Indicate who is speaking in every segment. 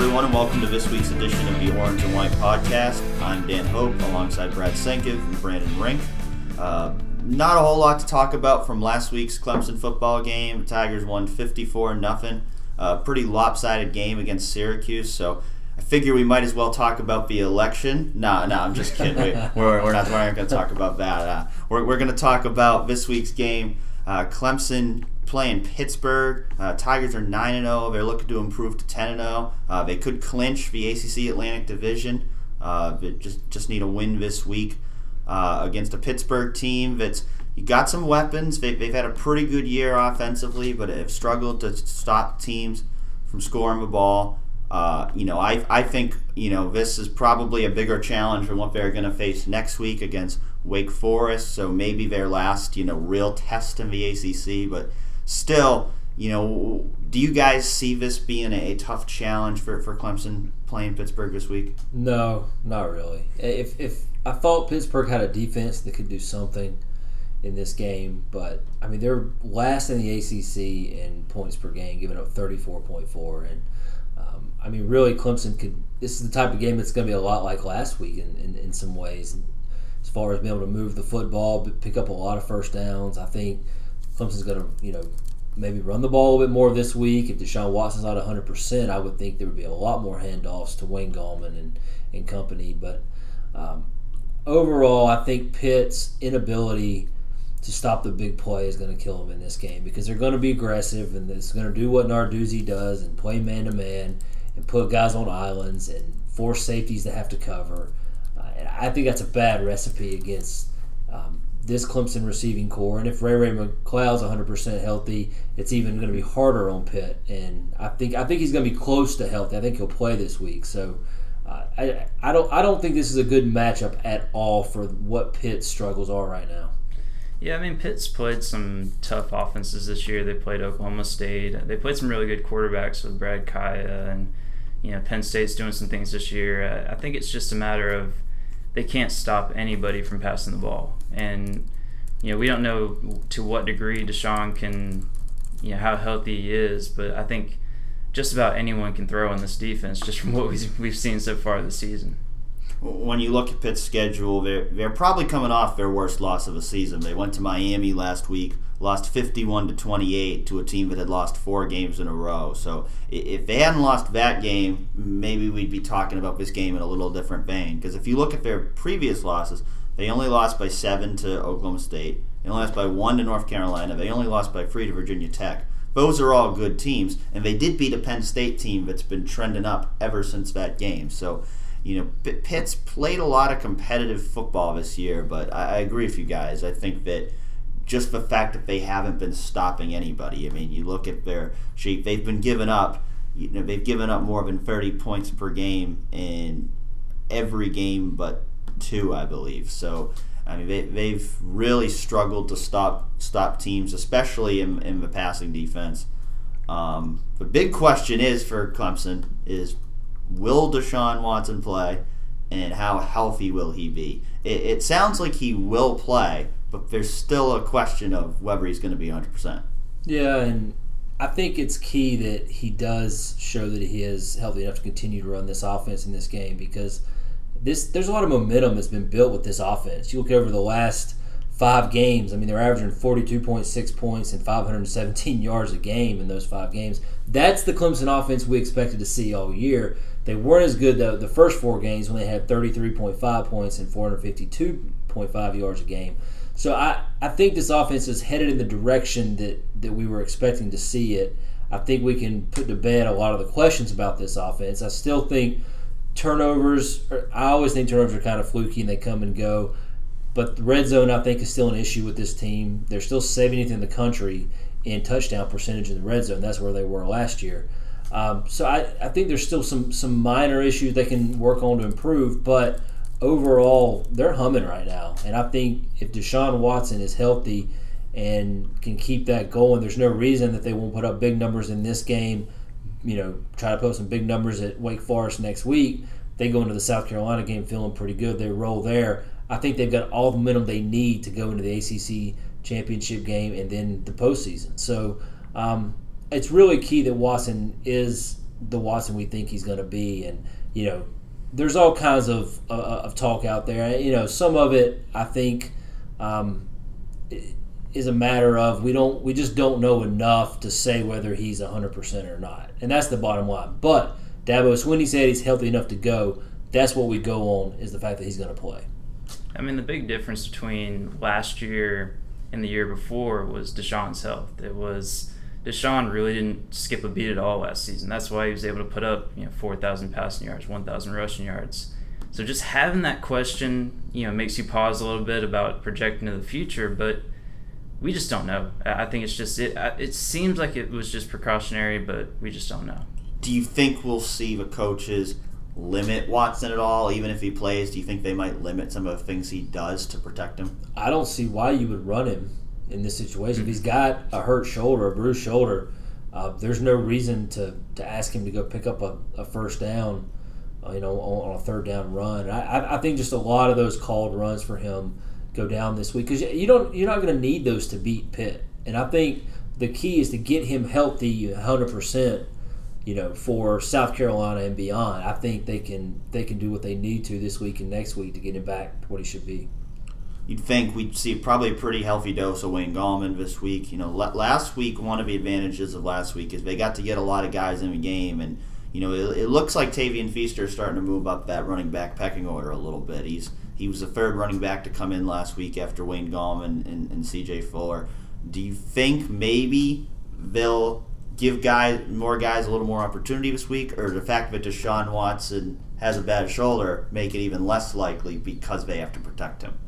Speaker 1: everyone, and welcome to this week's edition of the Orange and White Podcast. I'm Dan Hope, alongside Brad Senkiv and Brandon Rink. Uh, not a whole lot to talk about from last week's Clemson football game. The Tigers won 54 nothing. A pretty lopsided game against Syracuse, so I figure we might as well talk about the election. No, no, I'm just kidding. we, are we're not, we're not going to talk about that. Uh, we're we're going to talk about this week's game. Uh, Clemson playing Pittsburgh. Uh, Tigers are 9 and 0. They're looking to improve to 10 and 0. Uh, they could clinch the ACC Atlantic Division. Uh, just just need a win this week uh, against a Pittsburgh team that's you got some weapons. They, have had a pretty good year offensively, but have struggled to stop teams from scoring the ball. Uh, you know, I, I think you know this is probably a bigger challenge than what they're going to face next week against Wake Forest. So maybe their last you know real test in the ACC, but still, you know, do you guys see this being a, tough challenge for, for Clemson playing Pittsburgh this week?
Speaker 2: No, not really. If, if I thought Pittsburgh had a defense that could do something in this game, but I mean they're last in the ACC in points per game, giving up thirty four point four, and um, I mean really Clemson could. This is the type of game that's going to be a lot like last week in, in, in some ways, as far as being able to move the football, pick up a lot of first downs. I think Clemson's going to, you know, maybe run the ball a bit more this week. If Deshaun Watson's not 100%, I would think there would be a lot more handoffs to Wayne Gallman and, and company. But um, overall, I think Pitt's inability to stop the big play is going to kill them in this game because they're going to be aggressive and it's going to do what Narduzzi does and play man to man and put guys on islands and force safeties to have to cover. Uh, and I think that's a bad recipe against um, this Clemson receiving core. And if Ray Ray McCloud's 100% healthy, it's even going to be harder on Pitt. And I think I think he's going to be close to healthy. I think he'll play this week. So uh, I, I don't I don't think this is a good matchup at all for what Pitt's struggles are right now.
Speaker 3: Yeah, I mean Pitt's played some tough offenses this year. They played Oklahoma State. They played some really good quarterbacks with Brad Kaaya, and you know Penn State's doing some things this year. I think it's just a matter of they can't stop anybody from passing the ball. And you know, we don't know to what degree Deshaun can, you know, how healthy he is, but I think just about anyone can throw in this defense just from what we've seen so far this season
Speaker 1: when you look at Pitt's schedule, they're, they're probably coming off their worst loss of the season. They went to Miami last week, lost 51 to 28 to a team that had lost four games in a row. So if they hadn't lost that game, maybe we'd be talking about this game in a little different vein. Because if you look at their previous losses, they only lost by seven to Oklahoma State. They only lost by one to North Carolina. They only lost by three to Virginia Tech. Those are all good teams, and they did beat a Penn State team that's been trending up ever since that game. So you know, Pitt's played a lot of competitive football this year, but I, agree with you guys. I think that just the fact that they haven't been stopping anybody. I mean, you look at their sheet; they've been given up. You know, they've given up more than 30 points per game in every game but two, I believe. So, I mean, they, they've really struggled to stop stop teams, especially in, in the passing defense. Um, the big question is for Clemson is will Deshaun Watson play, and how healthy will he be? It, it sounds like he will play, but there's still a question of whether he's going to be 100%.
Speaker 2: Yeah, and I think it's key that he does show that he is healthy enough to continue to run this offense in this game because this there's a lot of momentum that's been built with this offense. You look over the last five games. I mean, they're averaging 42.6 points and 517 yards a game in those five games. That's the Clemson offense we expected to see all year. They weren't as good though the first four games when they had 33.5 points and 452.5 yards a game. So I, I think this offense is headed in the direction that, that we were expecting to see it. I think we can put to bed a lot of the questions about this offense. I still think turnovers, I always think turnovers are kind of fluky and they come and go. But the red zone, I think, is still an issue with this team. They're still 70th in the country in touchdown percentage in the red zone. That's where they were last year. Um, so I, I think there's still some some minor issues they can work on to improve, but overall they're humming right now. And I think if Deshaun Watson is healthy and can keep that going, there's no reason that they won't put up big numbers in this game. You know, try to put some big numbers at Wake Forest next week. They go into the South Carolina game feeling pretty good. They roll there. I think they've got all the momentum they need to go into the ACC championship game and then the postseason. So um, it's really key that Watson is the Watson we think he's going to be. And you know, there's all kinds of uh, of talk out there. You know, some of it I think um, is a matter of we don't we just don't know enough to say whether he's 100 percent or not, and that's the bottom line. But Dabo Swinney said he's healthy enough to go. That's what we go on is the fact that he's going to play.
Speaker 3: I mean, the big difference between last year and the year before was Deshaun's health. It was Deshaun really didn't skip a beat at all last season. That's why he was able to put up you know 4,000 passing yards, 1,000 rushing yards. So just having that question, you know, makes you pause a little bit about projecting to the future, but we just don't know. I think it's just it. It seems like it was just precautionary, but we just don't know.
Speaker 1: Do you think we'll see the coaches limit Watson at all, even if he plays? Do you think they might limit some of the things he does to protect him?
Speaker 2: I don't see why you would run him in this situation. Mm-hmm. If he's got a hurt shoulder, a bruised shoulder, uh, there's no reason to, to ask him to go pick up a, a first down, uh, you know, on, on, a third down run. I, I think just a lot of those called runs for him go down this week because you don't you're not going to need those to beat Pitt. And I think the key is to get him healthy 100 percent you know, for South Carolina and beyond, I think they can they can do what they need to this week and next week to get him back to what he should be.
Speaker 1: You'd think we'd see probably a pretty healthy dose of Wayne Gallman this week. You know, last week one of the advantages of last week is they got to get a lot of guys in the game, and you know it, it looks like Tavien Feaster is starting to move up that running back pecking order a little bit. He's he was the third running back to come in last week after Wayne Gallman and, and C.J. Fuller. Do you think maybe they'll give guys more guys a little more opportunity this week, or the fact that Deshaun Watson has a bad shoulder make it even less likely because they have to protect him?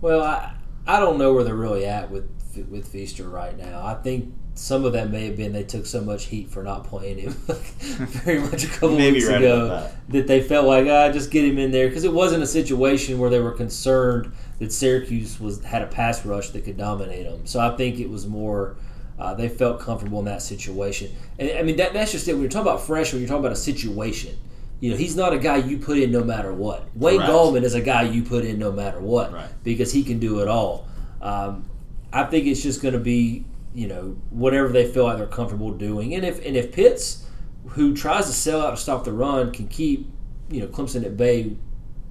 Speaker 2: Well, I I don't know where they're really at with with Feaster right now. I think some of that may have been they took so much heat for not playing him very much a couple weeks right ago that. that. they felt like ah just get him in there because it wasn't a situation where they were concerned that Syracuse was had a pass rush that could dominate them. So I think it was more uh, they felt comfortable in that situation. And I mean, that, that's just it. When you're talking about freshman, you're talking about a situation. You know, he's not a guy you put in no matter what. Wayne Correct. Gallman is a guy you put in no matter what right. because he can do it all. Um, I think it's just going to be, you know, whatever they feel like they're comfortable doing. And if and if Pitts, who tries to sell out to stop the run, can keep, you know, Clemson at bay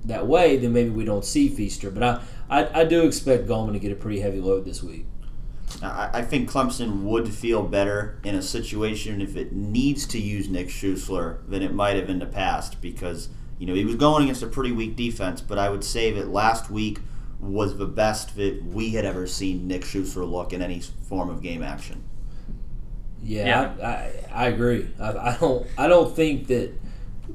Speaker 2: that way, then maybe we don't see Feaster. But I, I, I do expect Gallman to get a pretty heavy load this week.
Speaker 1: I, think Clemson would feel better in a situation if it needs to use Nick Schuessler than it might have in the past because you know he was going against a pretty weak defense. But I would say that last week was the best that we had ever seen Nick Schuessler look in any form of game action.
Speaker 2: Yeah, yeah. I, I, I, agree. I, I don't I don't think that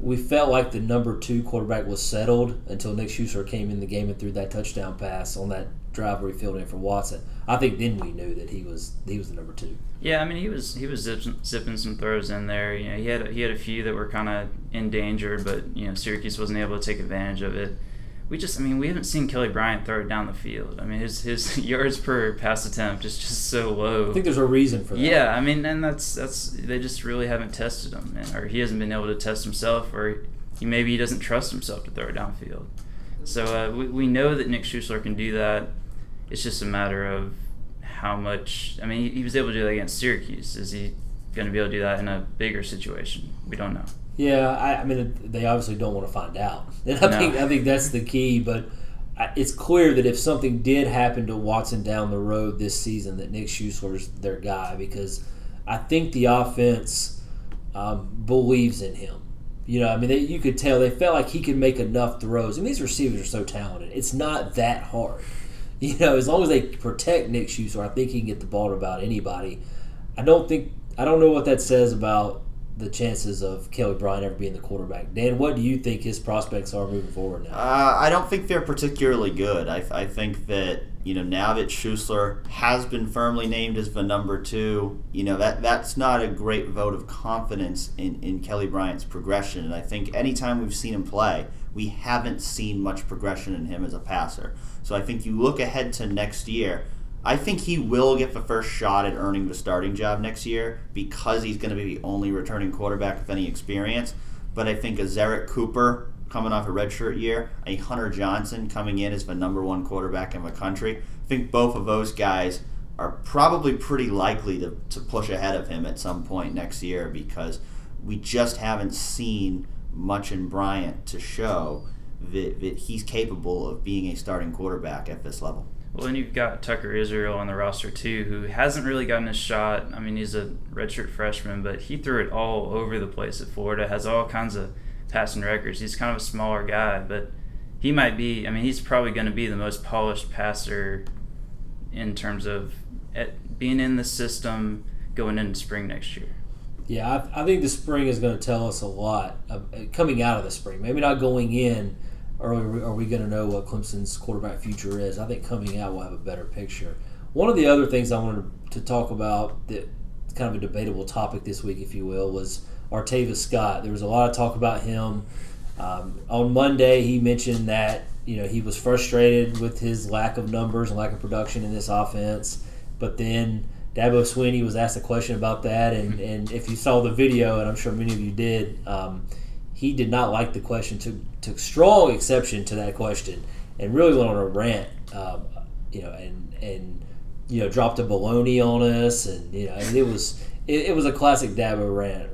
Speaker 2: we felt like the number two quarterback was settled until Nick Schuessler came in the game and threw that touchdown pass on that drive where he filled in for Watson. I think then we knew that he was he was the number two.
Speaker 3: Yeah, I mean he was he was zipping, zipping some throws in there. You know, he had he had a few that were kind of in danger, but you know Syracuse wasn't able to take advantage of it. We just, I mean, we haven't seen Kelly Bryant throw it down the field. I mean, his his yards per pass attempt is just so low.
Speaker 2: I think there's a reason for that.
Speaker 3: Yeah, I mean, and that's that's they just really haven't tested him, or he hasn't been able to test himself, or he, maybe he doesn't trust himself to throw it downfield. So uh, we, we know that Nick Schuessler can do that. It's just a matter of how much. I mean, he, he was able to do that against Syracuse. Is he going to be able to do that in a bigger situation? We don't know.
Speaker 2: Yeah, I, I mean, they obviously don't want to find out. And I no. think I think that's the key. But it's clear that if something did happen to Watson down the road this season, that Nick Schuessler's their guy because I think the offense um, believes in him. You know, I mean, they, you could tell they felt like he could make enough throws. I mean, these receivers are so talented; it's not that hard. You know, as long as they protect Nick Schuessler, I think he can get the ball to about anybody. I don't think I don't know what that says about the chances of Kelly Bryant ever being the quarterback. Dan, what do you think his prospects are moving forward now?
Speaker 1: Uh, I don't think they're particularly good. I, I think that you know now that Schuessler has been firmly named as the number two, you know that that's not a great vote of confidence in, in Kelly Bryant's progression. And I think anytime we've seen him play, we haven't seen much progression in him as a passer. So I think you look ahead to next year. I think he will get the first shot at earning the starting job next year because he's going to be the only returning quarterback with any experience. But I think a Zerrick Cooper coming off a redshirt year, a Hunter Johnson coming in as the number one quarterback in the country, I think both of those guys are probably pretty likely to, to push ahead of him at some point next year because we just haven't seen much in Bryant to show that, that he's capable of being a starting quarterback at this level.
Speaker 3: Well, then you've got Tucker Israel on the roster too, who hasn't really gotten a shot. I mean, he's a redshirt freshman, but he threw it all over the place at Florida. Has all kinds of passing records. He's kind of a smaller guy, but he might be. I mean, he's probably going to be the most polished passer in terms of eh, being in the system going into spring next year.
Speaker 2: Yeah, I, I think the spring is going to tell us a lot of, coming out of the spring. Maybe not going in or are we going to know what Clemson's quarterback future is? I think coming out we'll have a better picture. One of the other things I wanted to talk about that kind of a debatable topic this week, if you will, was Artavis Scott. There was a lot of talk about him. Um, on Monday, he mentioned that you know he was frustrated with his lack of numbers and lack of production in this offense. But then Dabo Swinney was asked a question about that, and, and if you saw the video, and I'm sure many of you did, um, he did not like the question, took took strong exception to that question, and really went on a rant. Um, you know, and and you know dropped a baloney on us, and you know it was it, it was a classic Dabo rant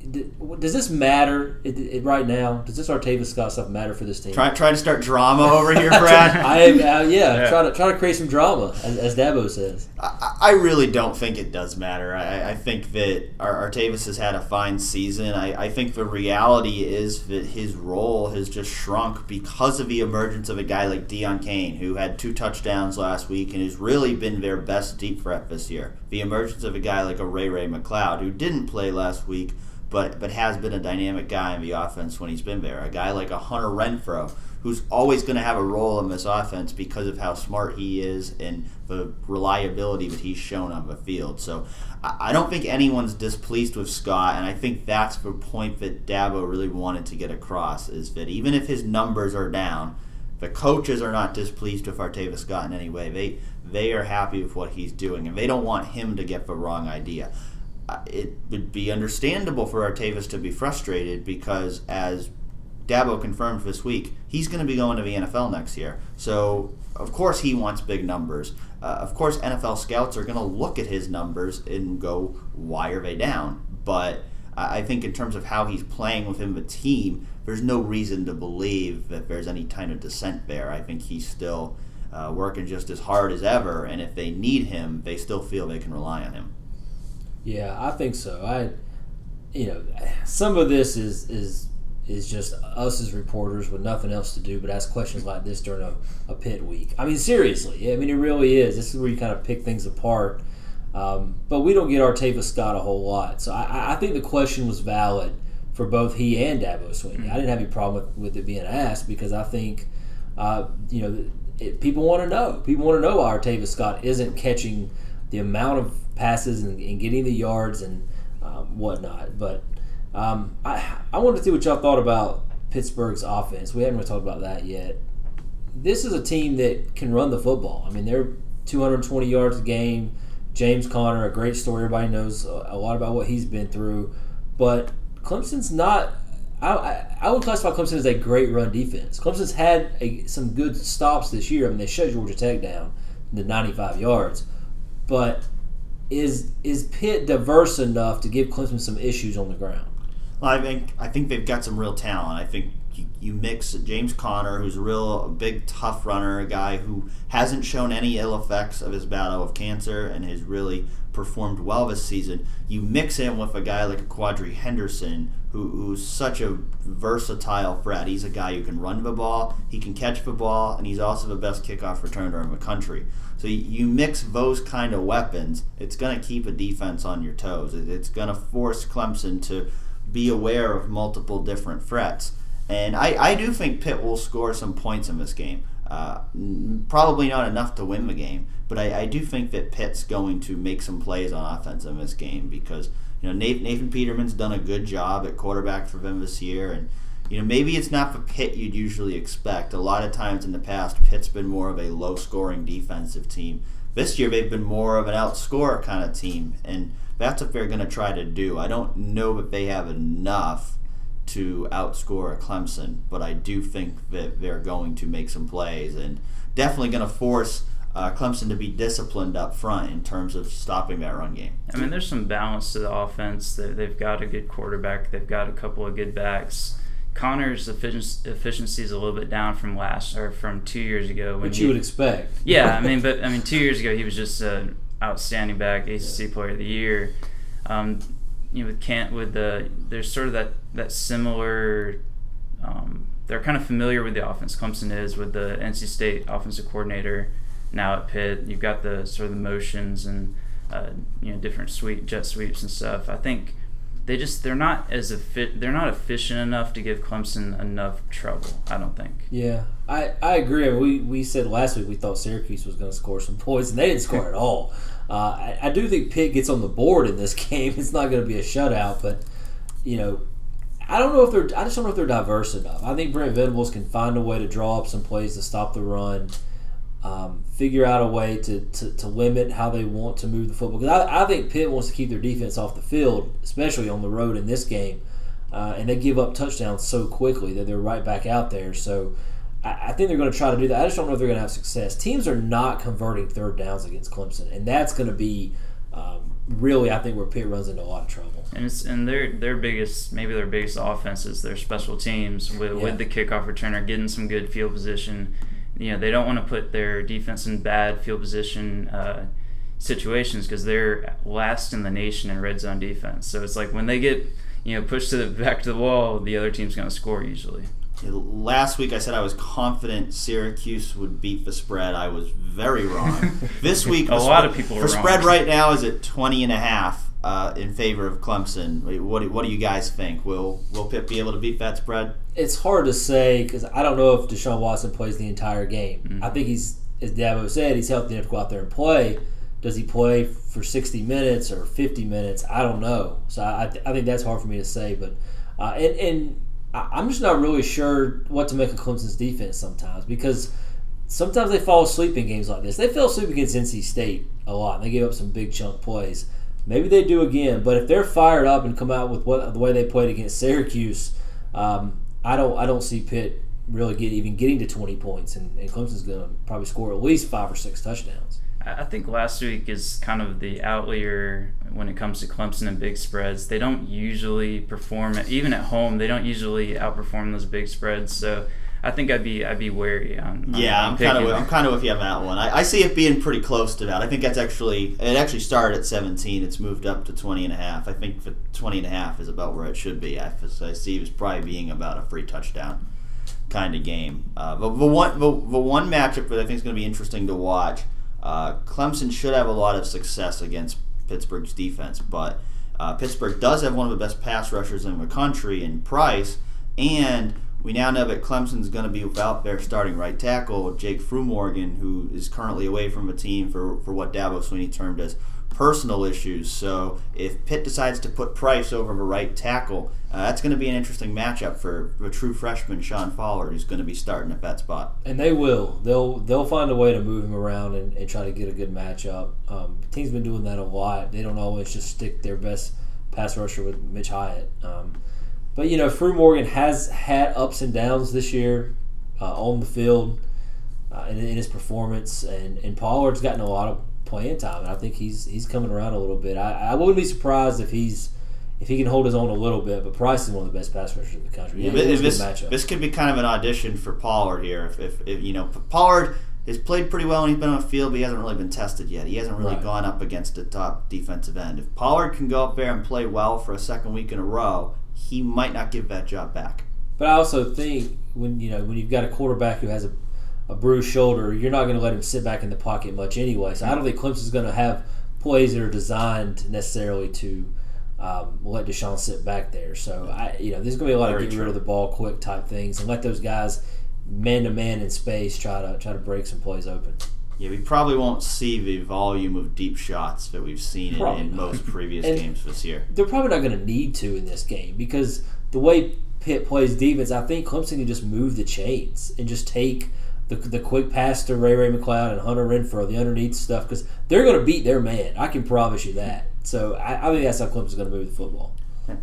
Speaker 2: does this matter it, it, right now? Does this Artavis Scott stuff matter for this team?
Speaker 1: Try, try to start drama over here, Brad.
Speaker 2: I am, uh, yeah, yeah, try to try to create some drama, as, as Dabo says.
Speaker 1: I, I, really don't think it does matter. I, I think that Artavis has had a fine season. I, I think the reality is that his role has just shrunk because of the emergence of a guy like Deon Cain, who had two touchdowns last week and has really been their best deep threat this year. The emergence of a guy like a Ray Ray McCloud, who didn't play last week but but has been a dynamic guy in the offense when he's been there. A guy like a Hunter Renfrow, who's always going to have a role in this offense because of how smart he is and the reliability that he's shown on the field. So I don't think anyone's displeased with Scott, and I think that's the point that Dabo really wanted to get across is that even if his numbers are down, the coaches are not displeased with Artavis Scott in any way. They they are happy with what he's doing, and they don't want him to get the wrong idea it would be understandable for Artavis to be frustrated because, as Dabo confirmed this week, he's going to be going to the NFL next year. So, of course, he wants big numbers. Uh, of course, NFL scouts are going to look at his numbers and go, why are they down? But I think, in terms of how he's playing within the team, there's no reason to believe that there's any kind of dissent there. I think he's still uh, working just as hard as ever, and if they need him, they still feel they can rely on him.
Speaker 2: Yeah, I think so. I, you know, some of this is is is just us as reporters with nothing else to do but ask questions like this during a, a pit week. I mean, seriously, I mean, it really is. This is where you kind of pick things apart. Um, but we don't get Artavis Scott a whole lot. So I, I, think the question was valid for both he and Dabo Swinney. Mm-hmm. I didn't have any problem with, with it being asked because I think, uh, you know, it, people want to know. People want to know why Artavis Scott isn't catching the amount of passes and, and getting the yards and um, whatnot. But um, I I wanted to see what y'all thought about Pittsburgh's offense. We haven't really talked about that yet. This is a team that can run the football. I mean, they're 220 yards a game. James Conner, a great story. Everybody knows a lot about what he's been through. But Clemson's not. I, I, would classify Clemson as a great run defense. Clemson's had a, some good stops this year. I mean, they shut Georgia Tech down to 95 yards. But is is Pitt diverse enough to give Clemson some issues on the ground?
Speaker 1: Well, I think I think they've got some real talent. I think you, mix James Conner, who's a real big tough runner, a guy who hasn't shown any ill effects of his battle of cancer and has really performed well this season. You mix him with a guy like a Quadree Henderson, who, who's such a versatile threat. He's a guy who can run the ball, he can catch the ball, and he's also the best kickoff returner in the country. So you mix those kind of weapons, it's going to keep a defense on your toes. It's going to force Clemson to be aware of multiple different threats. And I, I do think Pitt will score some points in this game. Uh, probably not enough to win the game, but I, I, do think that Pitt's going to make some plays on offense in this game because you know Nathan, Nathan Peterman's done a good job at quarterback for them this year, and you know, maybe it's not the Pitt you'd usually expect. A lot of times in the past, Pitt's been more of a low scoring defensive team. This year, they've been more of an outscore kind of team, and that's what they're going to try to do. I don't know that they have enough to outscore a Clemson, but I do think that they're going to make some plays and definitely going to force uh, Clemson to be disciplined up front in terms of stopping that run game.
Speaker 3: I mean, there's some balance to the offense. They- They've got a good quarterback. They've got a couple of good backs. Conner's efficiency, efficiency is a little bit down from last or from two years ago. When
Speaker 2: Which
Speaker 3: he,
Speaker 2: you would expect.
Speaker 3: yeah, I mean, but I mean, two years ago he was just an outstanding back, ACC Player of the Year. Um, you know, with Kent, with the there's sort of that that similar. Um, they're kind of familiar with the offense. Clemson is with the NC State offensive coordinator now at Pitt. You've got the sort of the motions and uh, you know different sweep jet sweeps and stuff. I think they just they're not as effi- they're not efficient enough to give Clemson enough trouble. I don't think.
Speaker 2: Yeah, I, I agree. We, we said last week we thought Syracuse was going to score some points, and they didn't score at all. Uh, I, I do think Pitt gets on the board in this game. It's not going to be a shutout, but you know, I don't know if they're. I just don't know if they're diverse enough. I think Brent Venables can find a way to draw up some plays to stop the run. Um, figure out a way to, to, to limit how they want to move the football. Because I, I think Pitt wants to keep their defense off the field, especially on the road in this game. Uh, and they give up touchdowns so quickly that they're right back out there. So I, I think they're going to try to do that. I just don't know if they're going to have success. Teams are not converting third downs against Clemson, and that's going to be um, really, I think, where Pitt runs into a lot of trouble.
Speaker 3: And it's and their their biggest maybe their biggest offense is their special teams with,
Speaker 2: Yeah.
Speaker 3: with the kickoff returner getting some good field position. You know they don't want to put their defense in bad field position uh, situations because they're last in the nation in red zone defense. So it's like when they get you know pushed to the back to the wall, the other team's going to score usually.
Speaker 1: Last week I said I was confident Syracuse would beat the spread. I was very wrong. this week
Speaker 3: A lot
Speaker 1: spread-
Speaker 3: of people
Speaker 1: the
Speaker 3: were
Speaker 1: spread right now is at 20 and a half uh, in favor of Clemson. What do, what do you guys think? Will will Pitt be able to beat that spread?
Speaker 2: It's hard to say because I don't know if Deshaun Watson plays the entire game. I think he's, as Dabo said, he's healthy enough to go out there and play. Does he play for 60 minutes or 50 minutes? I don't know. So I, I, th- I think that's hard for me to say. But uh, and, and I- I'm just not really sure what to make of Clemson's defense sometimes because sometimes they fall asleep in games like this. They fell asleep against NC State a lot. They gave up some big chunk plays. Maybe they do again, but if they're fired up and come out with what the way they played against Syracuse, um, I don't I don't see Pitt really get even getting to 20 points, and, and Clemson's going to probably score at least five or six touchdowns.
Speaker 3: I think last week is kind of the outlier when it comes to Clemson and big spreads. They don't usually perform even at home. They don't usually outperform those big spreads. So I think I'd be I'd be wary on. on-
Speaker 1: Yeah,
Speaker 3: on
Speaker 1: I'm kind of I'm kind of with you on that one. I, I see it being pretty close to that. I think that's actually it. Actually started at 17. It's moved up to 20 and a half. I think the 20 and a half is about where it should be. I, I see it as probably being about a free touchdown kind of game. Uh, but the one the, the one matchup that I think is going to be interesting to watch. Uh, Clemson should have a lot of success against Pittsburgh's defense, but uh, Pittsburgh does have one of the best pass rushers in the country in Price, and we now know that Clemson's going to be without their starting right tackle, Jake Fruhmorgen, who is currently away from the team for, for what Dabo Swinney termed as personal issues. So if Pitt decides to put Price over the right tackle, uh, that's going to be an interesting matchup for a true freshman Sean Fowler, who's going to be starting at that spot.
Speaker 2: And they will. They'll they'll find a way to move him around and, and try to get a good matchup. Um, teams been doing that a lot. They don't always just stick their best pass rusher with Mitch Hyatt. Um, but you know, Fruhmorgen has had ups and downs this year uh, on the field uh, in, in his performance, and, and Pollard's gotten a lot of playing time, and I think he's he's coming around a little bit. I, I wouldn't be surprised if he's if he can hold his own a little bit. But Price is one of the best pass rushers in the country.
Speaker 1: Yeah,
Speaker 2: Yeah,
Speaker 1: but
Speaker 2: it's a
Speaker 1: this, this could be kind of an audition for Pollard here. If, if, if you know Pollard has played pretty well and he's been on the field, but he hasn't really been tested yet. He hasn't really
Speaker 2: Right.
Speaker 1: gone up against a top defensive end. If Pollard can go up there and play well for a second week in a row, he might not give that job back.
Speaker 2: But I also think when you know when you've got a quarterback who has a, a bruised shoulder, you're not going to let him sit back in the pocket much anyway. So I don't think Clemson's going to have plays that are designed necessarily to um, let Deshaun sit back there. So I, you know, there's going to be a lot
Speaker 1: Very
Speaker 2: of get
Speaker 1: true.
Speaker 2: rid of the ball quick type things and let those guys man to man in space try to try to break some plays open.
Speaker 1: Yeah, we probably won't see the volume of deep shots that we've seen in, in most previous games this year.
Speaker 2: They're probably not going to need to in this game because the way Pitt plays defense, I think Clemson can just move the chains and just take the, the quick pass to Ray Ray McCloud and Hunter Renfrow, the underneath stuff, because they're going to beat their man. I can promise you that. So I, I think that's how Clemson's going to move the football.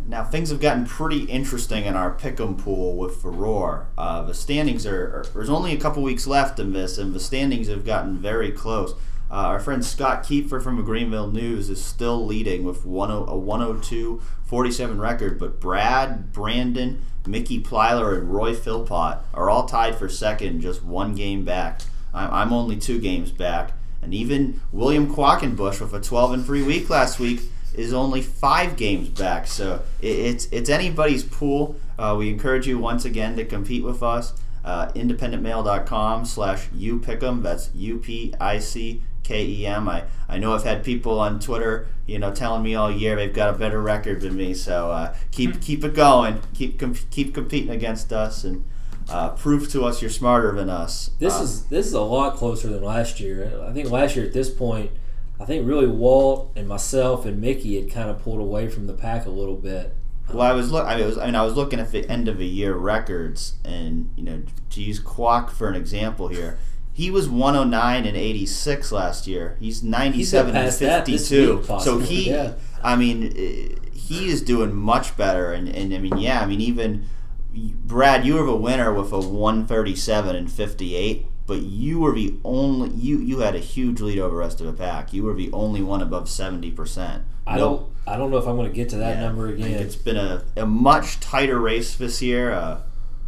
Speaker 1: Now things have gotten pretty interesting in our pick'em pool with Furore. Uh, the standings are, are, there's only a couple weeks left in this, and the standings have gotten very close. Uh, our friend Scott Keepfer from the Greenville News is still leading with 10, a 102 47 record, but Brad, Brandon, Mickey Plyler, and Roy Philpott are all tied for second, just one game back. I'm, only two games back. And even William Quackenbush with a 12 and 3 week last week is only five games back. So it's it's anybody's pool. Uh, we encourage you once again to compete with us. Uh, independentmail.com slash upickem. That's U P I C K E M. I, I know I've had people on Twitter, you know, telling me all year they've got a better record than me. So uh, keep keep it going. Keep com- keep competing against us and uh, prove to us you're smarter than us.
Speaker 2: This
Speaker 1: Uh,
Speaker 2: is this is a lot closer than last year. I think last year at this point, I think really Walt and myself and Mickey had kind of pulled away from the pack a little bit.
Speaker 1: Well, I was look. I was. I mean, I was looking at the end of the year records, and you know, to use Quack for an example here, he was 109 and 86 last year. He's 97 and
Speaker 2: past that this
Speaker 1: 52.
Speaker 2: week,
Speaker 1: so he,
Speaker 2: yeah.
Speaker 1: I mean, eh, he is doing much better. And, and I mean, yeah, I mean, even Brad, you were a winner with a 137 and 58. But you were the only you you had a huge lead over the rest of the pack. You were the only one above seventy percent.
Speaker 2: I don't I don't know if I'm going to get to that
Speaker 1: Yeah,
Speaker 2: number again.
Speaker 1: It's been a, a much tighter race this year. Uh,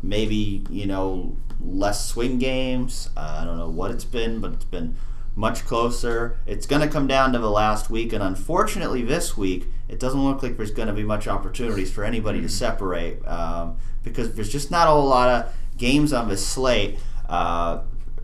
Speaker 1: maybe, you know, less swing games. Uh, I don't know what it's been, but it's been much closer. It's going to come down to the last week, and unfortunately, this week, it doesn't look like there's going to be much opportunities for anybody to separate um, because there's just not a whole lot of games on this slate. Uh,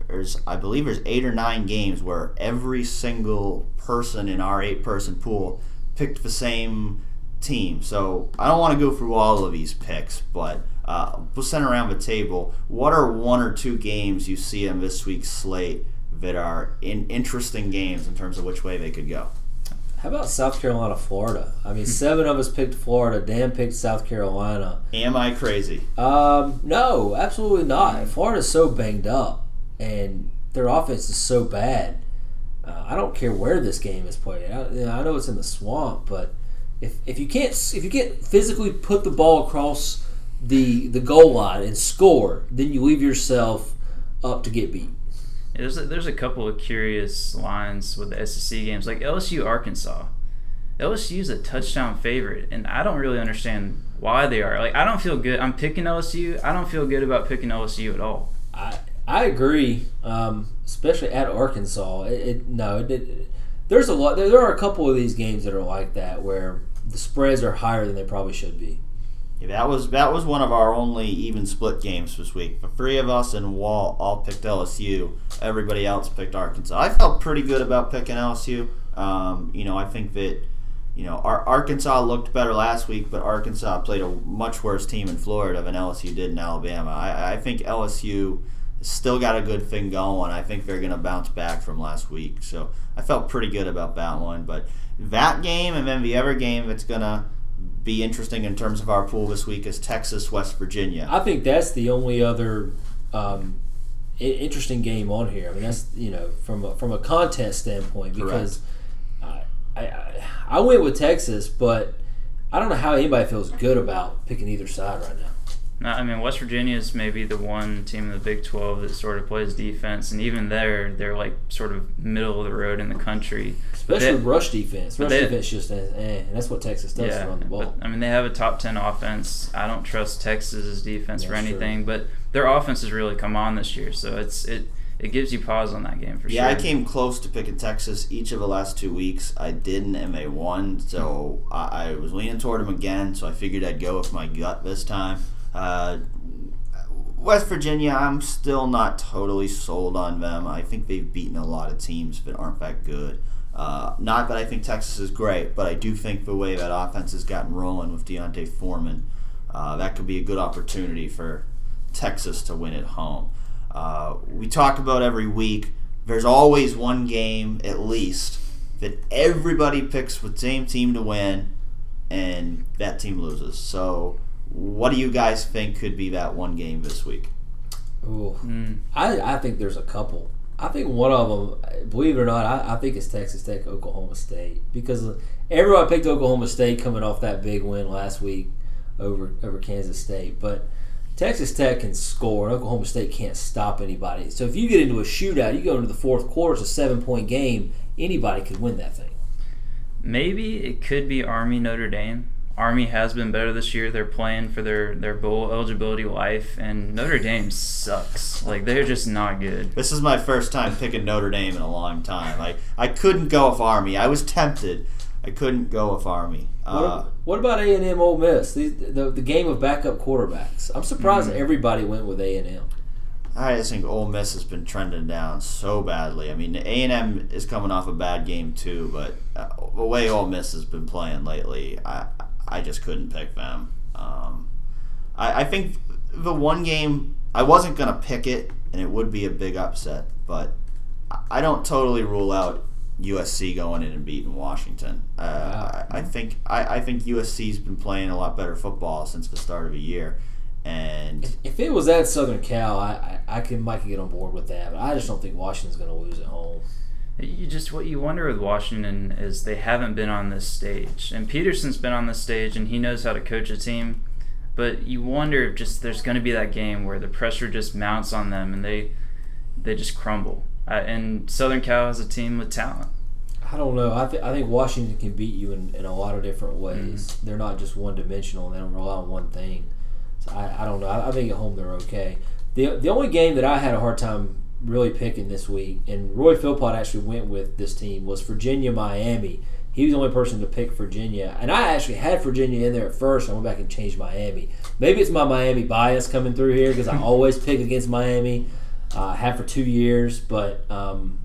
Speaker 1: there's, I believe, there's eight or nine games where every single person in our eight-person pool picked the same team. So I don't want to go through all of these picks, but uh, we'll send around the table. What are one or two games you see on this week's slate that are in interesting games in terms of which way they could go?
Speaker 2: How about South Carolina, Florida? I
Speaker 1: Hmm.
Speaker 2: mean, seven of us picked Florida. Dan picked South Carolina.
Speaker 1: Am I crazy?
Speaker 2: Um, no, absolutely not. Florida's so banged up, and their offense is so bad. Uh, I don't care where this game is played. I, you know, I know it's in the swamp, but if, if you can't if you can't physically put the ball across the the goal line and score, then you leave yourself up to get beat.
Speaker 3: There's a, there's a couple of curious lines with the SEC games, like LSU Arkansas. LSU is a touchdown favorite, and I don't really understand why they are. Like, I don't feel good. I'm picking LSU. I don't feel good about picking LSU at all.
Speaker 2: I I agree, um, especially at Arkansas. It, it no, it, it, there's a lot. There, there are a couple of these games that are like that where the spreads are higher than they probably should be.
Speaker 1: Yeah, that was that was one of our only even split games this week. The three of us and Walt all picked LSU. Everybody else picked Arkansas. I felt pretty good about picking LSU. Um, you know, I think that you know our Arkansas looked better last week, but Arkansas played a much worse team in Florida than LSU did in Alabama. I, I think LSU still got a good thing going. I think they're going to bounce back from last week. So I felt pretty good about that one. But that game and then the other game that's going to be interesting in terms of our pool this week is Texas West Virginia.
Speaker 2: I think that's the only other um, interesting game on here. I mean, that's you know from a, from a contest standpoint because I, I I went with Texas, but I don't know how anybody feels good about picking either side right now.
Speaker 3: No, I mean, West Virginia is maybe the one team in the Big 12 that sort of plays defense, and even there, they're like sort of middle of the road in the country.
Speaker 2: Especially
Speaker 3: They-
Speaker 2: rush defense.
Speaker 3: but
Speaker 2: Rush
Speaker 3: they-
Speaker 2: defense just eh, and that's what Texas does
Speaker 3: yeah,
Speaker 2: run the ball.
Speaker 3: but I mean, they have a top 10 offense. I don't trust Texas's defense
Speaker 2: Yeah,
Speaker 3: for
Speaker 2: sure.
Speaker 3: anything, but their offense has really come on this year, so it's it it gives you pause on that game for
Speaker 1: Yeah,
Speaker 3: sure.
Speaker 1: Yeah, I came close to picking Texas each of the last two weeks. I didn't, and they won. So I, I was leaning toward them again. So I figured I'd go with my gut this time. Uh, West Virginia, I'm still not totally sold on them. I think they've beaten a lot of teams that aren't that good. Uh, not that I think Texas is great, but I do think the way that offense has gotten rolling with D'Onta Foreman, uh, that could be a good opportunity for Texas to win at home. Uh, we talk about every week. There's always one game at least that everybody picks the same team to win, and that team loses. So, what do you guys think could be that one game this week?
Speaker 2: Ooh.
Speaker 3: Mm.
Speaker 2: I, I think there's a couple. I think one of them, believe it or not, I, I think it's Texas Tech, Oklahoma State because everybody picked Oklahoma State coming off that big win last week over over Kansas State, but Texas Tech can score, and Oklahoma State can't stop anybody. So if you get into a shootout, you go into the fourth quarter, it's a seven point game. Anybody could win that thing.
Speaker 3: Maybe it could be Army Notre Dame. Army has been better this year. They're playing for their, their bowl eligibility life, and Notre Dame sucks. Like they're just not good.
Speaker 1: This is my first time picking Notre Dame in a long time. I, I couldn't go with Army. I was tempted. I couldn't go with Army.
Speaker 2: Uh, what, what, about A and M Ole Miss? The, the, the game of backup quarterbacks. I'm surprised mm-hmm. everybody went with A and M.
Speaker 1: I just think Ole Miss has been trending down so badly. I mean, A and M is coming off a bad game too, but uh, the way Ole Miss has been playing lately, I I just couldn't pick them. Um, I, I think the one game I wasn't gonna pick it, and it would be a big upset, but I don't totally rule out USC going in and beating Washington. Uh, wow. I, I, think I, I think USC's been playing a lot better football since the start of the year. And
Speaker 2: if it was at Southern Cal, I, I, I can might get on board with that, but I just don't think Washington's going to lose at home.
Speaker 3: You just what you wonder with Washington is they haven't been on this stage, and Petersen's been on this stage, and he knows how to coach a team. But you wonder if just there's going to be that game where the pressure just mounts on them, and they they just crumble. Uh, and Southern Cal has a team with talent.
Speaker 2: I don't know. I, th- I think Washington can beat you in, in a lot of different ways. Mm-hmm. They're not just one dimensional. They don't rely on one thing. So I, I don't know. I, I think at home they're okay. The, the only game that I had a hard time really picking this week, and Roy Philpott actually went with this team, was Virginia Miami. He was the only person to pick Virginia. And I actually had Virginia in there at first. I went back and changed Miami. Maybe it's my Miami bias coming through here because I always pick against Miami. Uh, have for two years. But um,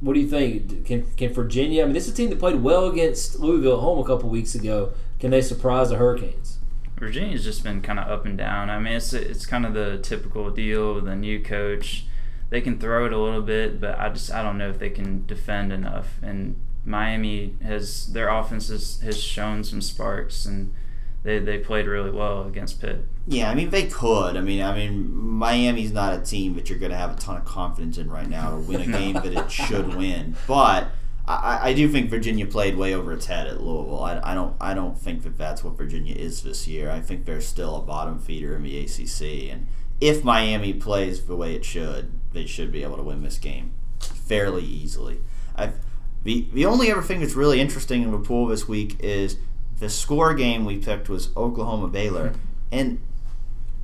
Speaker 2: what do you think? Can, can Virginia, I mean, this is a team that played well against Louisville at home a couple weeks ago. Can they surprise the Hurricanes?
Speaker 3: Virginia's just been kind of up and down. I mean, it's it's kind of the typical deal with a new coach they can throw it a little bit, but I just I don't know if they can defend enough. And Miami has their offense has, has shown some sparks and they, they played really well against Pitt.
Speaker 1: Yeah, I mean they could. I mean, I mean Miami's not a team that you're going to have a ton of confidence in right now to win a game that it should win. But I, I do think Virginia played way over its head at Louisville. I, I don't I don't think that that's what Virginia is this year. I think they're still a bottom feeder in the ACC, and if Miami plays the way it should, they should be able to win this game fairly easily. I've, the the only other thing that's really interesting in the pool this week is the score game we picked was Oklahoma Baylor, and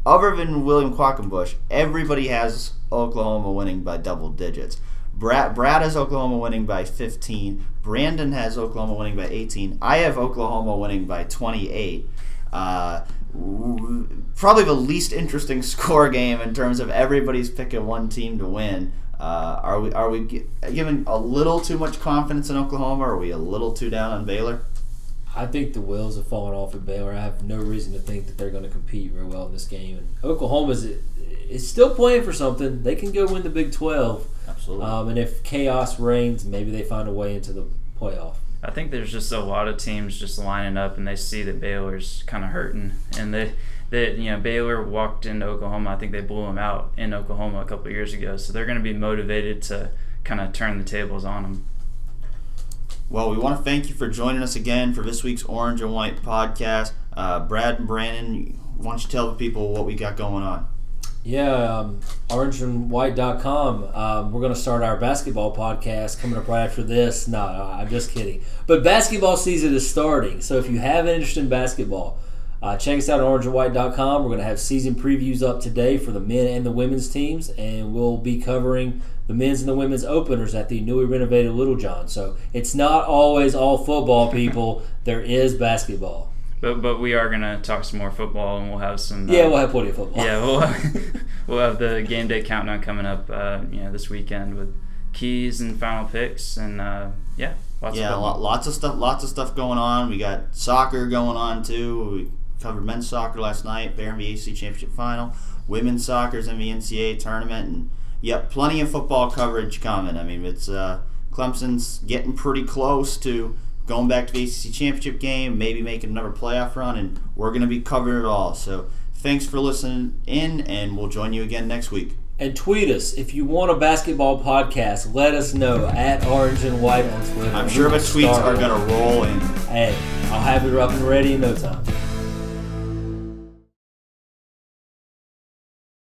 Speaker 1: other than William Quackenbush, everybody has Oklahoma winning by double digits. Brad, Brad has Oklahoma winning by 15. Brandon has Oklahoma winning by 18. I have Oklahoma winning by 28. Uh, probably the least interesting score game in terms of everybody's picking one team to win. Uh, are we are we giving a little too much confidence in Oklahoma? Or are we a little too down on Baylor?
Speaker 2: I think the wheels have fallen off of Baylor. I have no reason to think that they're going to compete very well in this game. And Oklahoma's is still playing for something. They can go win the Big Twelve.
Speaker 1: Absolutely.
Speaker 2: Um, and if chaos reigns, maybe they find a way into the playoff.
Speaker 3: I think there's just a lot of teams just lining up and they see that Baylor's kind of hurting and they that you know Baylor walked into Oklahoma. I think they blew them out in Oklahoma a couple years ago, so they're going to be motivated to kind of turn the tables on them.
Speaker 1: Well, we want to thank you for joining us again for this week's Orange and White podcast. Uh, Brad and Brandon, why don't you tell the people what we got going on?
Speaker 2: Yeah, um, orangeandwhite.com. Um, we're going to start our basketball podcast coming up right after this. No, no, I'm just kidding. But basketball season is starting. So if you have an interest in basketball, uh, check us out at orangeandwhite.com. We're going to have season previews up today for the men and the women's teams, and we'll be covering the men's and the women's openers at the newly renovated Littlejohn. So it's not always all football, people. there is basketball.
Speaker 3: But but we are gonna talk some more football, and we'll have some.
Speaker 2: Yeah, uh, we'll have plenty of football.
Speaker 3: Yeah, we'll have, we'll have the game day countdown coming up. Uh, you know, this weekend with keys and final picks, and uh, yeah,
Speaker 1: lots yeah, of lots of stuff. Lots of stuff going on. We got soccer going on too. We covered men's soccer last night. They're in championship final. Women's soccer's in the NCAA tournament, and yep, plenty of football coverage coming. I mean, it's uh, Clemson's getting pretty close to going back to the ACC championship game, maybe making another playoff run, and we're going to be covering it all. So thanks for listening in, and we'll join you again next week.
Speaker 2: And tweet us if you want a basketball podcast. Let us know at Orange and White on Twitter.
Speaker 1: I'm sure the tweets are going to roll in.
Speaker 2: Hey, I'll have it up and ready in no time.